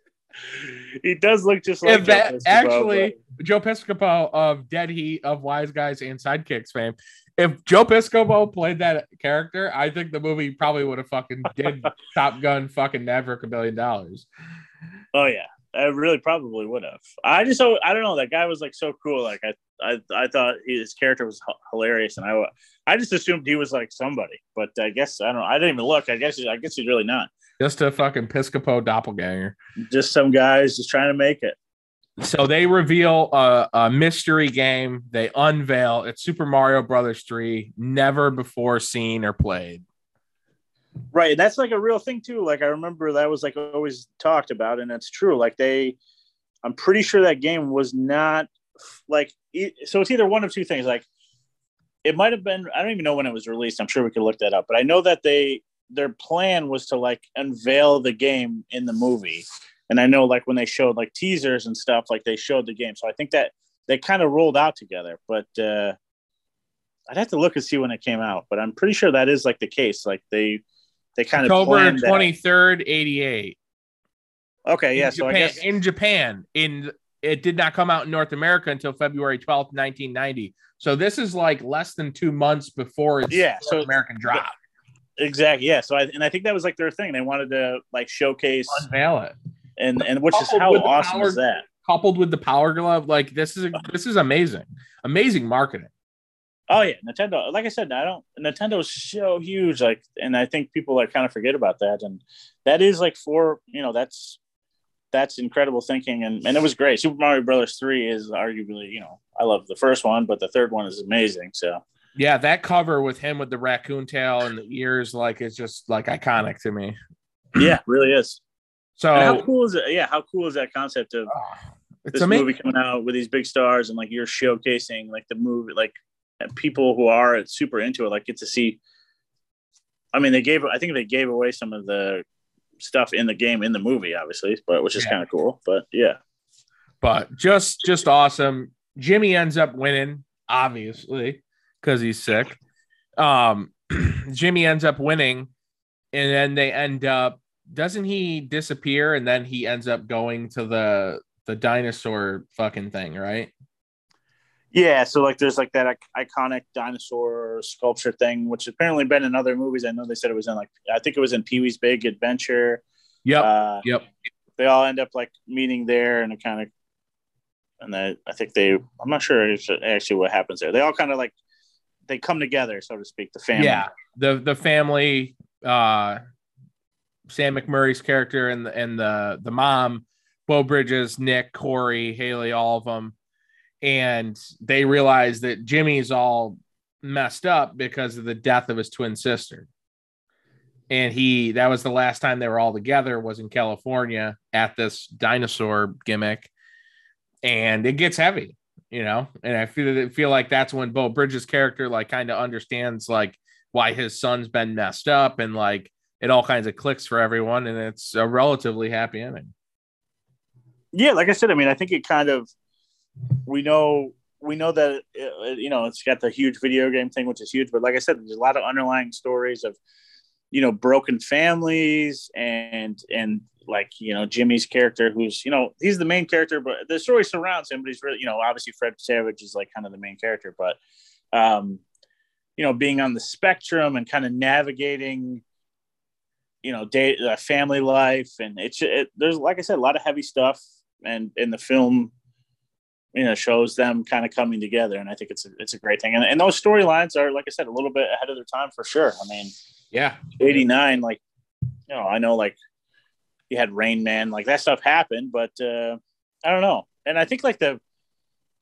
he does look just like If that Joe Piscopo, actually Joe Piscopo of Dead Heat, of Wise Guys, and Sidekicks fame. If Joe Piscopo played that character, I think the movie probably would have fucking did Top Gun fucking Maverick a billion dollars. oh yeah, I really probably would have. I just I don't know. That guy was like so cool. Like I I, I thought his character was hilarious, and I I just assumed he was like somebody. But I guess I don't. know. I didn't even look. I guess I guess he's really not. Just a fucking Piscopo doppelganger. Just some guys just trying to make it. So they reveal a, a mystery game. They unveil it's Super Mario Brothers 3, never before seen or played. Right. And that's like a real thing too. Like I remember that was like always talked about, and it's true. Like they I'm pretty sure that game was not like so it's either one of two things. Like it might have been I don't even know when it was released. I'm sure we could look that up. But I know that they their plan was to like unveil the game in the movie. And I know like when they showed like teasers and stuff, like they showed the game. So I think that they kind of rolled out together. But uh I'd have to look and see when it came out. But I'm pretty sure that is like the case. Like they they kind of October 23rd, 88. Okay, yeah. in So I Japan, guess in Japan, in it did not come out in North America until February 12th, 1990. So this is like less than two months before its Yeah, North so- American drop. exactly. Yeah. So I and I think that was like their thing. They wanted to like showcase Unveil it. and and which is how awesome power- is that? Coupled with the Power Glove, like this is this is amazing, amazing marketing. Oh yeah, Nintendo. Like I said, I don't. Nintendo is so huge. Like, and I think people like kind of forget about that. And that is like for you know that's that's incredible thinking. And and it was great. Super Mario Brothers three is arguably you know I love the first one, but the third one is amazing. So Yeah, that cover with him with the raccoon tail and the ears, like it's just like iconic to me. yeah, really is. So And how cool is it? Yeah, how cool is that concept of ah, it's this amazing. movie coming out with these big stars and like you're showcasing like the movie like people who are super into it like get to see i mean they gave i think they gave away some of the stuff in the game in the movie obviously but which is Yeah. kind of cool but yeah but just just awesome. Jimmy ends up winning, obviously, because he's sick. Um, Jimmy ends up winning, and then they end up. Doesn't he disappear, and then he ends up going to the the dinosaur fucking thing, right? Yeah so like there's like that iconic dinosaur sculpture thing which apparently been in other movies i know they said it was in like i think it was in pee-wee's big adventure Yep. uh, yep. they all end up like meeting there and it kind of and I, I think they i'm not sure actually what happens there they all kind of like they come together so to speak the family Yeah. The the family, uh, Sam McMurray's character and the and the the mom, Beau Bridges, Nick, Corey, Haley, all of them, and they realize that Jimmy's all messed up because of the death of his twin sister. and he that was the last time they were all together was in California at this dinosaur gimmick, and it gets heavy, you know. And I feel feel like that's when Beau Bridges' character like kind of understands like why his son's been messed up, and like it all kinds of clicks for everyone, and it's a relatively happy ending. Yeah, like I said, I mean, I think it kind of we know we know that uh, you know it's got the huge video game thing, which is huge. But like I said, there's a lot of underlying stories of you know broken families and and like you know Jimmy's character, who's you know he's the main character, but the story surrounds him. But he's really you know obviously Fred Savage is like kind of the main character, but um, you know being on the spectrum and kind of navigating you know day uh, family life and it's it, there's like I said a lot of heavy stuff and in the film you know shows them kind of coming together and i think it's a, it's a great thing and, and those storylines are like i said a little bit ahead of their time for sure i mean Yeah, 89 like you know i know like you had rain man like that stuff happened but uh i don't know and i think like the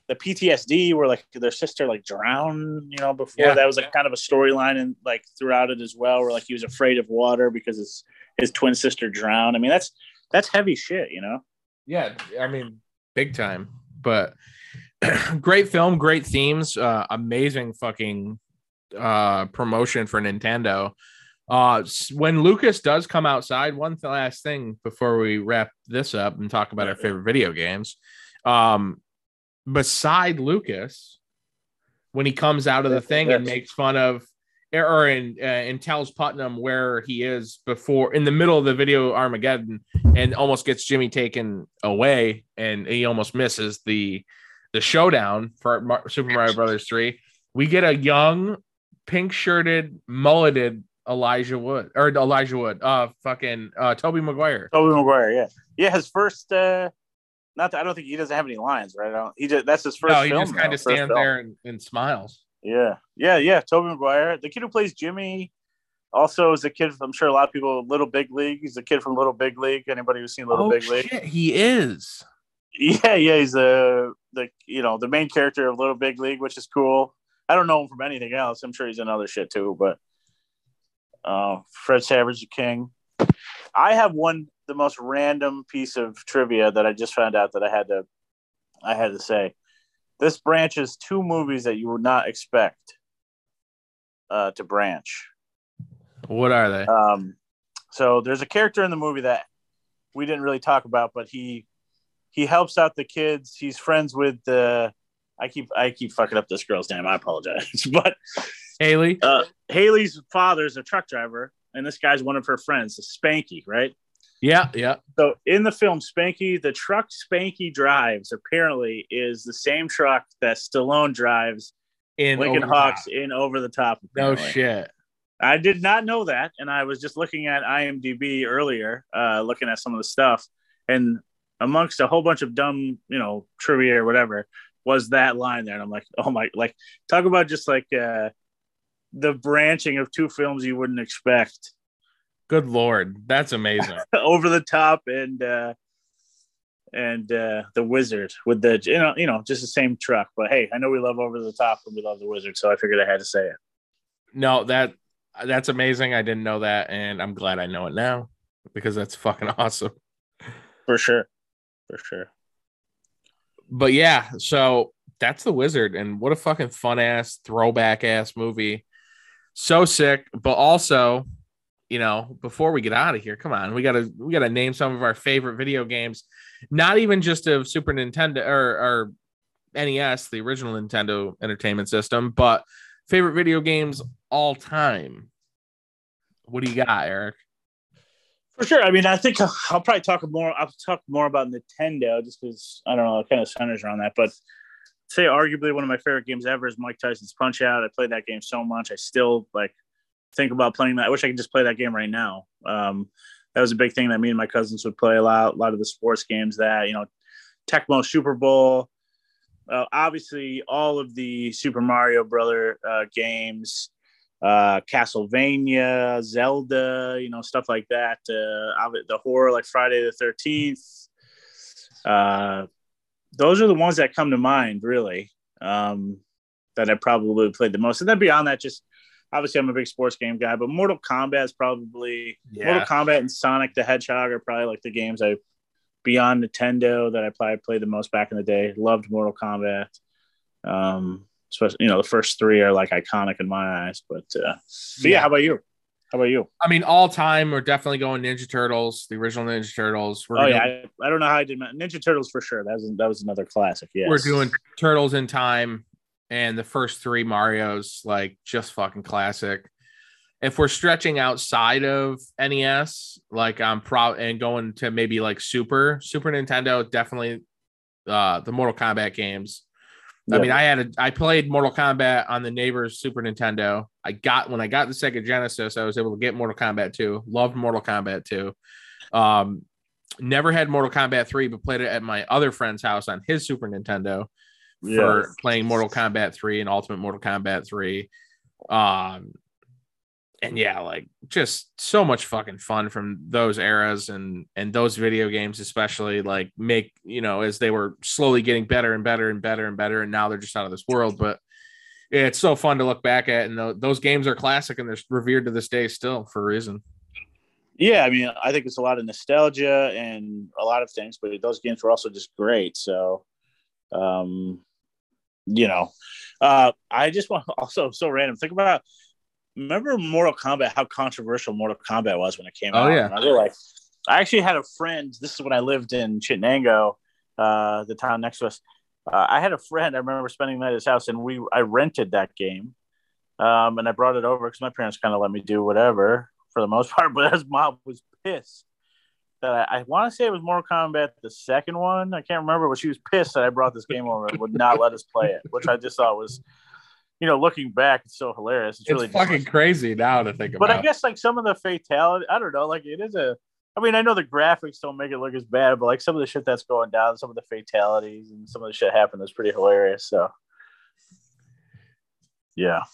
the ptsd where like their sister like drowned you know before Yeah. that was like kind of a storyline and like throughout it as well where like he was afraid of water because his his twin sister drowned i mean that's that's heavy shit you know yeah. I mean, big time. But great film, great themes, uh, amazing fucking uh promotion for Nintendo. Uh, when Lucas does come outside, one last thing before we wrap this up and talk about our favorite video games. Um, beside Lucas, when he comes out of the thing and makes fun of or in uh, and tells Putnam where he is before in the middle of the video Armageddon and almost gets Jimmy taken away and he almost misses the the showdown for Mar- Super Mario Brothers 3 we get a young pink shirted mulleted Elijah Wood or Elijah Wood uh fucking uh Tobey Maguire Tobey Maguire, yeah, yeah. His first, uh not that I don't think he doesn't have any lines, right? I don't, he just that's his first. no he film, just kind of stands film. there and, and smiles Yeah, yeah, yeah. Tobey Maguire, the kid who plays Jimmy, also is a kid. I'm sure a lot of people. Little Big League. He's a kid from Little Big League. Anybody who's seen Little oh Big League? shit he is Yeah, yeah. He's a the you know the main character of Little Big League, which is cool. I don't know him from anything else. I'm sure he's in other shit too, but uh, Fred Savage, the king. I have one the most random piece of trivia that I just found out that I had to I had to say. This branches two movies that you would not expect uh, to branch. what are they Um, so there's a character in the movie that we didn't really talk about, but he he helps out the kids. He's friends with the. I keep I keep fucking up this girl's name. I apologize, but Haley uh, Haley's father's a truck driver, and this guy's one of her friends, Spanky, right? Yeah yeah. So in the film Spanky, the truck Spanky drives apparently is the same truck that Stallone drives in Lincoln Hawks in Over the Top. no shit. I did not know that, and I was just looking at IMDb earlier, uh, looking at some of the stuff, and amongst a whole bunch of dumb, you know, trivia or whatever, was that line there, and I'm like, oh my, like talk about just like uh, the branching of two films you wouldn't expect, good lord that's amazing Over the Top and uh, and uh, the Wizard with the you know you know just the same truck, but hey, I know we love Over the Top and we love the Wizard, so I figured I had to say it. No, that that's amazing. I didn't know that, and I'm glad I know it now because that's fucking awesome. For sure, for sure. But yeah, so that's the wizard, and what a fucking fun ass throwback ass movie. So sick, but also, you know, before we get out of here, come on, we gotta we gotta name some of our favorite video games, not even just of Super Nintendo or, or NES, the original Nintendo Entertainment System, but favorite video games all time. What do you got, Eric? For sure. I mean, I think I'll, I'll probably talk more. I'll talk more about Nintendo just because I don't know. It kind of centers around that. But say arguably one of my favorite games ever is Mike Tyson's Punch Out. I played that game so much. I still like think about playing that. I wish I could just play that game right now. Um, that was a big thing that me and my cousins would play a lot. A lot of the sports games that you know, Tecmo Super Bowl. Uh, obviously, all of the Super Mario Brother uh, games uh, Castlevania, Zelda, you know, stuff like that. Uh, the horror like Friday the Thirteenth. Uh, those are the ones that come to mind, really. Um, that I probably played the most, and then beyond that, just obviously I'm a big sports game guy, but Mortal Kombat is probably Yeah. Mortal Kombat and Sonic the Hedgehog are probably like the games I beyond Nintendo that I probably played the most back in the day. Loved Mortal Kombat. Um, especially you know the first three are like iconic in my eyes. But uh, but yeah, Yeah. how about you? How about you? I mean, all time, we're definitely going Ninja Turtles, the original Ninja Turtles. We're oh gonna- yeah, I, I don't know how I did my, Ninja Turtles for sure. That was that was another classic. Yeah, we're doing Turtles in Time and the first three Mario's, like just fucking classic. If we're stretching outside of NES, like I'm proud and going to maybe like Super Super Nintendo, definitely uh the Mortal Kombat games. I mean, I had a I played Mortal Kombat on the neighbor's Super Nintendo. I got when I got the Sega Genesis, I was able to get Mortal Kombat 2. Loved Mortal Kombat 2. Um, never had Mortal Kombat 3, but played it at my other friend's house on his Super Nintendo for Yeah. playing Mortal Kombat 3 and Ultimate Mortal Kombat 3. Um, and yeah, like just so much fucking fun from those eras and and those video games, especially like make you know as they were slowly getting better and better and better and better, and now they're just out of this world. But it's so fun to look back at, and tho- those games are classic and they're revered to this day still for a reason. Yeah, I mean, I think it's a lot of nostalgia and a lot of things, but those games were also just great. So, um, you know, uh, I just want also so random. Think about remember Mortal Kombat, how controversial Mortal Kombat was when it came Oh, out. yeah. And I. I actually had a friend. This is when I lived in Chittenango, uh, the town next to us. Uh, I had a friend. I remember spending the night at his house, and we I rented that game, um, and I brought it over because my parents kind of let me do whatever for the most part. But his mom was pissed that I, I want to say it was Mortal Kombat the second one. I can't remember, but she was pissed that I brought this game over and would not let us play it, which I just thought was, you know, looking back, it's so hilarious. It's, It's really fucking crazy now to think about. but. I guess like some of the fatality, I don't know, like it is a. I mean, I know the graphics don't make it look as bad, but like some of the shit that's going down, some of the fatalities and some of the shit happened is pretty hilarious. So, yeah,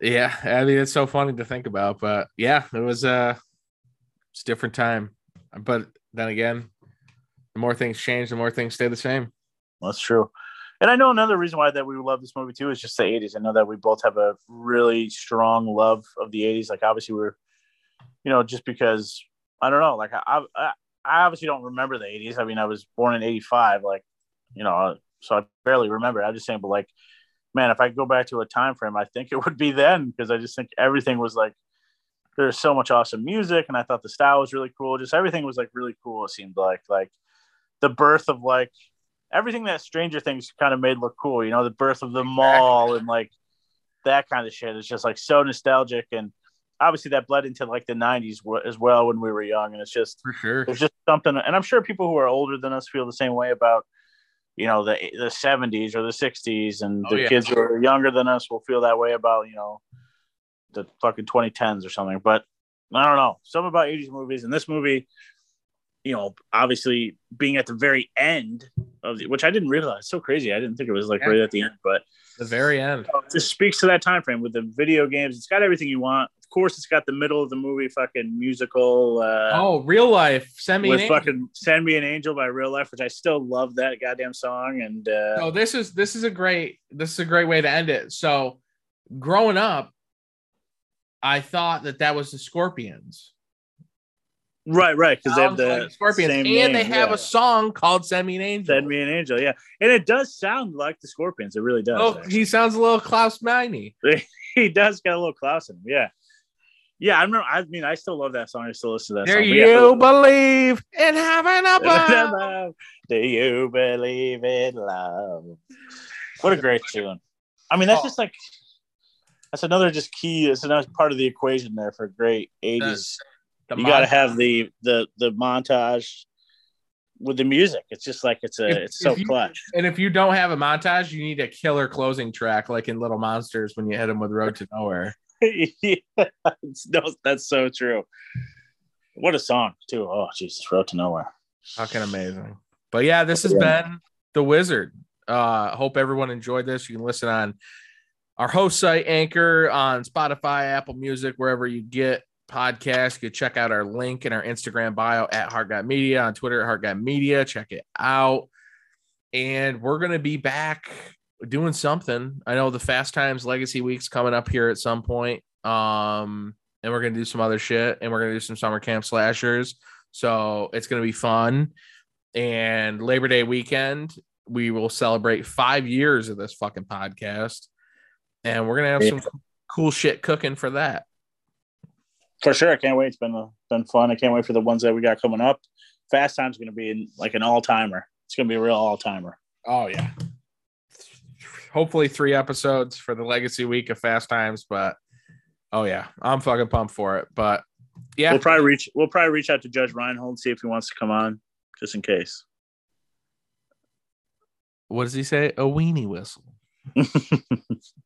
Yeah, I mean it's so funny to think about, but yeah, it was uh it's a different time. But then again, the more things change, the more things stay the same. that's true. And I know another reason why that we love this movie too is just the '80s. I know that we both have a really strong love of the '80s. Like obviously we're, you know, just because I don't know, like I, I, I obviously don't remember the '80s. I mean, I was born in '85, like, you know, so I barely remember. I'm just saying, but like, man, if I go back to a time frame, I think it would be then because I just think everything was like there's so much awesome music, and I thought the style was really cool. Just everything was like really cool. It seemed like like the birth of like everything that Stranger Things kind of made look cool. You know, the birth of the mall and like that kind of shit is just like so nostalgic and. Obviously, that bled into like the '90s as well when we were young, and it's just For sure. there's just something and i'm sure people who are older than us feel the same way about you know the the 70s or the 60s and Oh, the yeah. kids who are younger than us will feel that way about you know the fucking 2010s or something but i don't know something about 80s movies and this movie you know obviously being at the very end of the, which i didn't realize so crazy i didn't think it was like Yeah. right at the end but The very end. it just speaks to that time frame with the video games it's got everything you want of course it's got the middle of the movie fucking musical uh Oh, real life. Send me an with angel. fucking "Send Me an Angel" by Real Life, which I still love that goddamn song. And uh, So this is this is a great this is a great way to end it. So growing up, I thought that that was the Scorpions. right, right, because they have Sounds like the Scorpions, and name, they have yeah. a song called "Send Me an Angel." "Send Me an Angel," yeah, and it does sound like the Scorpions. It really does. Oh, actually. he sounds a little Klaus Meine. he does got a little Klaus in him. Yeah, yeah. I remember. I mean, I still love that song. I still listen to that Do song. you yeah. believe in having a ball? Do you believe in love? What a great tune. I mean, that's Oh. just like that's another just key. It's another part of the equation there for great eighties. You got to have the the the montage with the music. It's just like it's a If- it's so you- clutch. And if you don't have a montage, you need a killer closing track, like in Little Monsters when you hit them with Road to Nowhere. yeah, no, that's so true. What a song too. Oh Jesus, Road to Nowhere. Fucking amazing. But yeah, this has Yeah. been The Wizard. Uh hope everyone enjoyed this. You can listen on our host site Anchor on Spotify, Apple Music, wherever you get podcasts. You check out our link in our Instagram bio at Heart Got Media, on Twitter at Heart Got Media. Check it out. And we're gonna be back doing something. I know the Fast Times Legacy Week's coming up here at some point. Um, and we're gonna do some other shit, and we're gonna do some summer camp slashers. So it's gonna be fun. And Labor Day weekend, we will celebrate five years of this fucking podcast, and we're gonna have some cool shit cooking for that. For sure, I can't wait. It's been uh, been fun. I can't wait for the ones that we got coming up. Fast Time's is going to be like an all timer. It's going to be a real all timer. Oh yeah. Hopefully three episodes for the legacy week of Fast Times, but oh yeah, I'm fucking pumped for it. But yeah, We'll probably reach. We'll probably reach out to Judge Reinhold and see if he wants to come on, just in case. what does he say? A weenie whistle.